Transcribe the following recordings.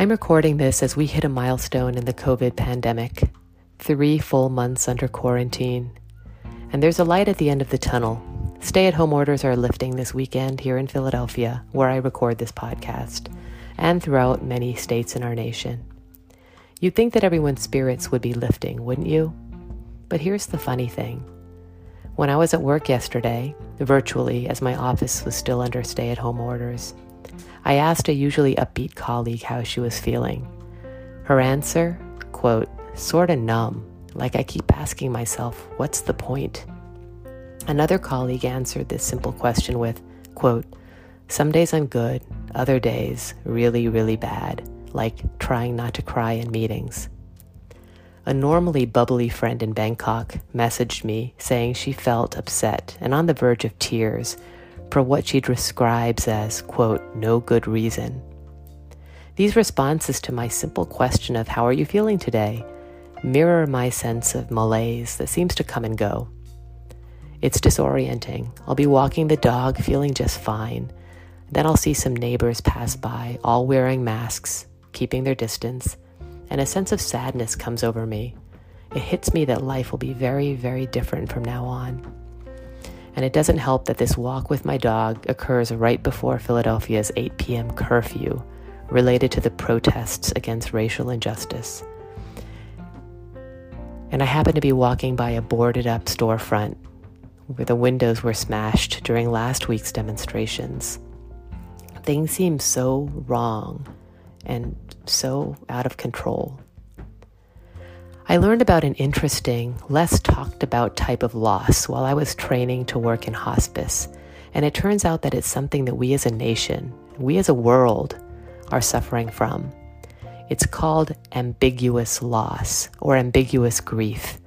I'm recording this as we hit a milestone in the COVID pandemic three full months under quarantine. And there's a light at the end of the tunnel. Stay at home orders are lifting this weekend here in Philadelphia, where I record this podcast, and throughout many states in our nation. You'd think that everyone's spirits would be lifting, wouldn't you? But here's the funny thing. When I was at work yesterday, virtually as my office was still under stay at home orders, I asked a usually upbeat colleague how she was feeling. Her answer, quote, sorta numb, like I keep asking myself, what's the point? Another colleague answered this simple question with, quote, some days I'm good, other days really, really bad, like trying not to cry in meetings. A normally bubbly friend in Bangkok messaged me saying she felt upset and on the verge of tears for what she describes as, quote, no good reason. These responses to my simple question of how are you feeling today mirror my sense of malaise that seems to come and go. It's disorienting. I'll be walking the dog feeling just fine. Then I'll see some neighbors pass by, all wearing masks, keeping their distance, and a sense of sadness comes over me. It hits me that life will be very, very different from now on. And it doesn't help that this walk with my dog occurs right before Philadelphia's 8 p.m. curfew related to the protests against racial injustice. And I happen to be walking by a boarded up storefront where the windows were smashed during last week's demonstrations. Things seem so wrong and so out of control. I learned about an interesting, less talked about type of loss while I was training to work in hospice. And it turns out that it's something that we as a nation, we as a world, are suffering from. It's called ambiguous loss or ambiguous grief.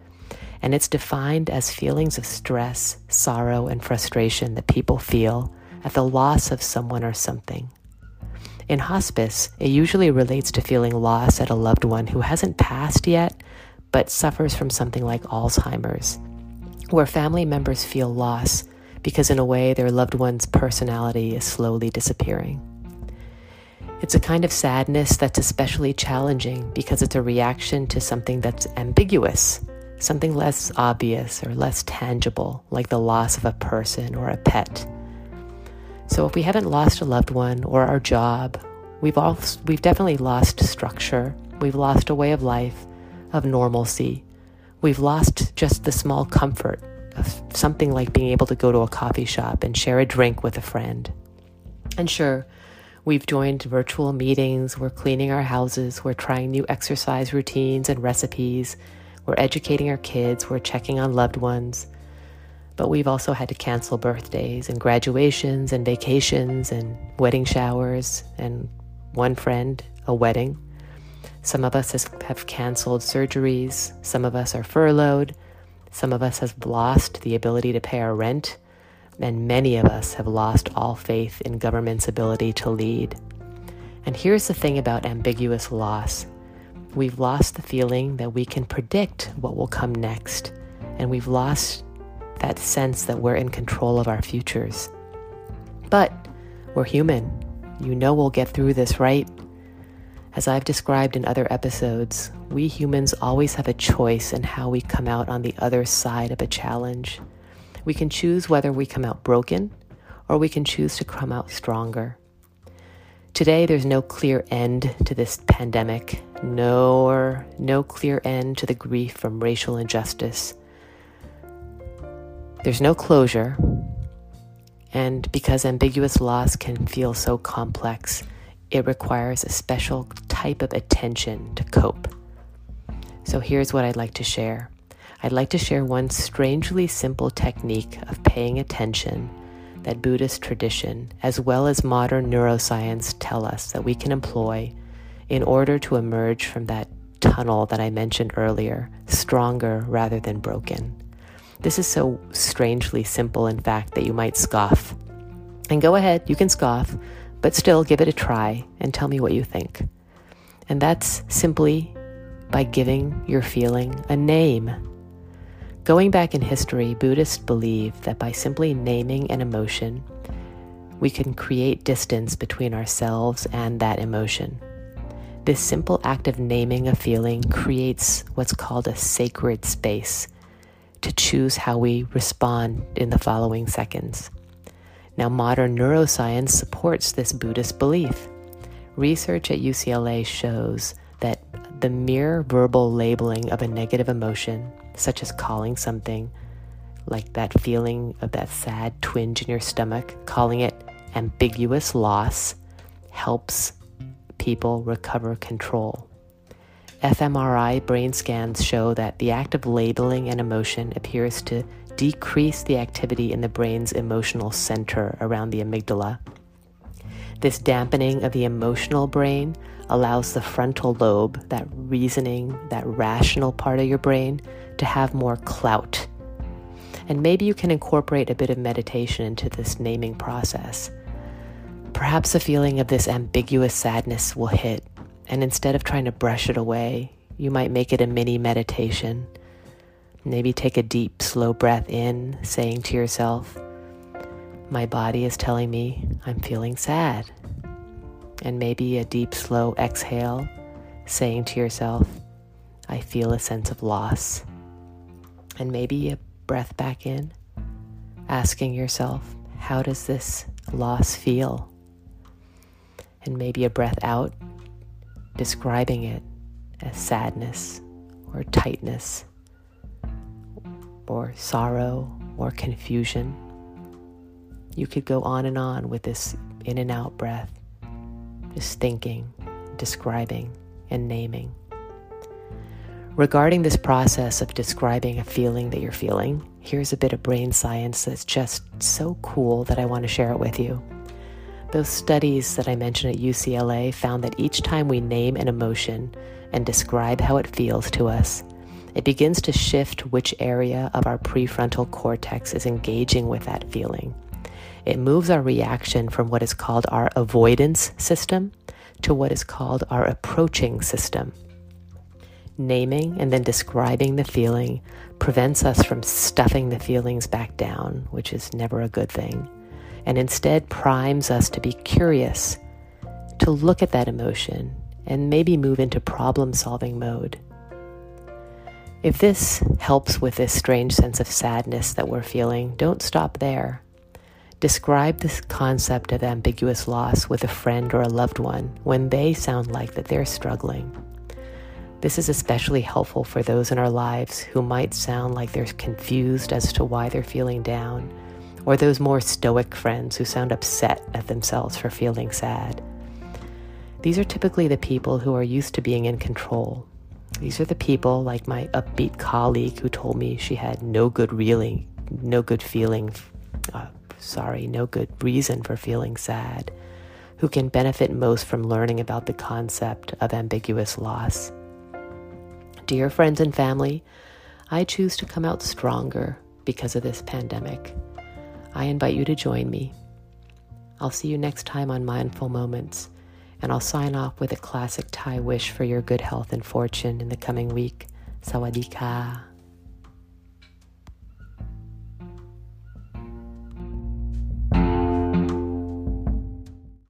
And it's defined as feelings of stress, sorrow, and frustration that people feel at the loss of someone or something. In hospice, it usually relates to feeling loss at a loved one who hasn't passed yet but suffers from something like Alzheimer's, where family members feel loss because, in a way, their loved one's personality is slowly disappearing. It's a kind of sadness that's especially challenging because it's a reaction to something that's ambiguous, something less obvious or less tangible, like the loss of a person or a pet. So, if we haven't lost a loved one or our job, we've, all, we've definitely lost structure, we've lost a way of life, of normalcy. We've lost just the small comfort of something like being able to go to a coffee shop and share a drink with a friend. And sure, we've joined virtual meetings, we're cleaning our houses, we're trying new exercise routines and recipes, we're educating our kids, we're checking on loved ones. But we've also had to cancel birthdays and graduations and vacations and wedding showers and one friend, a wedding. Some of us have canceled surgeries. Some of us are furloughed. Some of us have lost the ability to pay our rent. And many of us have lost all faith in government's ability to lead. And here's the thing about ambiguous loss we've lost the feeling that we can predict what will come next. And we've lost that sense that we're in control of our futures. But we're human. You know we'll get through this, right? As I've described in other episodes, we humans always have a choice in how we come out on the other side of a challenge. We can choose whether we come out broken or we can choose to come out stronger. Today, there's no clear end to this pandemic, nor no clear end to the grief from racial injustice. There's no closure, and because ambiguous loss can feel so complex, it requires a special type of attention to cope. So here's what I'd like to share I'd like to share one strangely simple technique of paying attention that Buddhist tradition, as well as modern neuroscience, tell us that we can employ in order to emerge from that tunnel that I mentioned earlier, stronger rather than broken. This is so strangely simple, in fact, that you might scoff. And go ahead, you can scoff, but still give it a try and tell me what you think. And that's simply by giving your feeling a name. Going back in history, Buddhists believe that by simply naming an emotion, we can create distance between ourselves and that emotion. This simple act of naming a feeling creates what's called a sacred space to choose how we respond in the following seconds. Now, modern neuroscience supports this Buddhist belief. Research at UCLA shows that the mere verbal labeling of a negative emotion, such as calling something like that feeling of that sad twinge in your stomach, calling it ambiguous loss, helps people recover control. fMRI brain scans show that the act of labeling an emotion appears to decrease the activity in the brain's emotional center around the amygdala. This dampening of the emotional brain allows the frontal lobe, that reasoning, that rational part of your brain, to have more clout. And maybe you can incorporate a bit of meditation into this naming process. Perhaps a feeling of this ambiguous sadness will hit, and instead of trying to brush it away, you might make it a mini meditation. Maybe take a deep, slow breath in, saying to yourself, My body is telling me I'm feeling sad. And maybe a deep, slow exhale, saying to yourself, I feel a sense of loss. And maybe a breath back in, asking yourself, How does this loss feel? and maybe a breath out, describing it as sadness or tightness or sorrow or confusion. You could go on and on with this in and out breath, just thinking, describing, and naming. Regarding this process of describing a feeling that you're feeling, here's a bit of brain science that's just so cool that I want to share it with you. Those studies that I mentioned at UCLA found that each time we name an emotion and describe how it feels to us, it begins to shift which area of our prefrontal cortex is engaging with that feeling. It moves our reaction from what is called our avoidance system to what is called our approaching system. Naming and then describing the feeling prevents us from stuffing the feelings back down, which is never a good thing and instead primes us to be curious, to look at that emotion, and maybe move into problem solving mode. If this helps with this strange sense of sadness that we're feeling, don't stop there. Describe this concept of ambiguous loss with a friend or a loved one when they sound like that they're struggling. This is especially helpful for those in our lives who might sound like they're confused as to why they're feeling down or those more stoic friends who sound upset at themselves for feeling sad. These are typically the people who are used to being in control. These are the people, like my upbeat colleague who told me she had no good reeling, no good feeling, uh, sorry, no good reason for feeling sad, who can benefit most from learning about the concept of ambiguous loss. Dear friends and family, I choose to come out stronger because of this pandemic. I invite you to join me. I'll see you next time on Mindful Moments, and I'll sign off with a classic Thai wish for your good health and fortune in the coming week. Sawadee ka.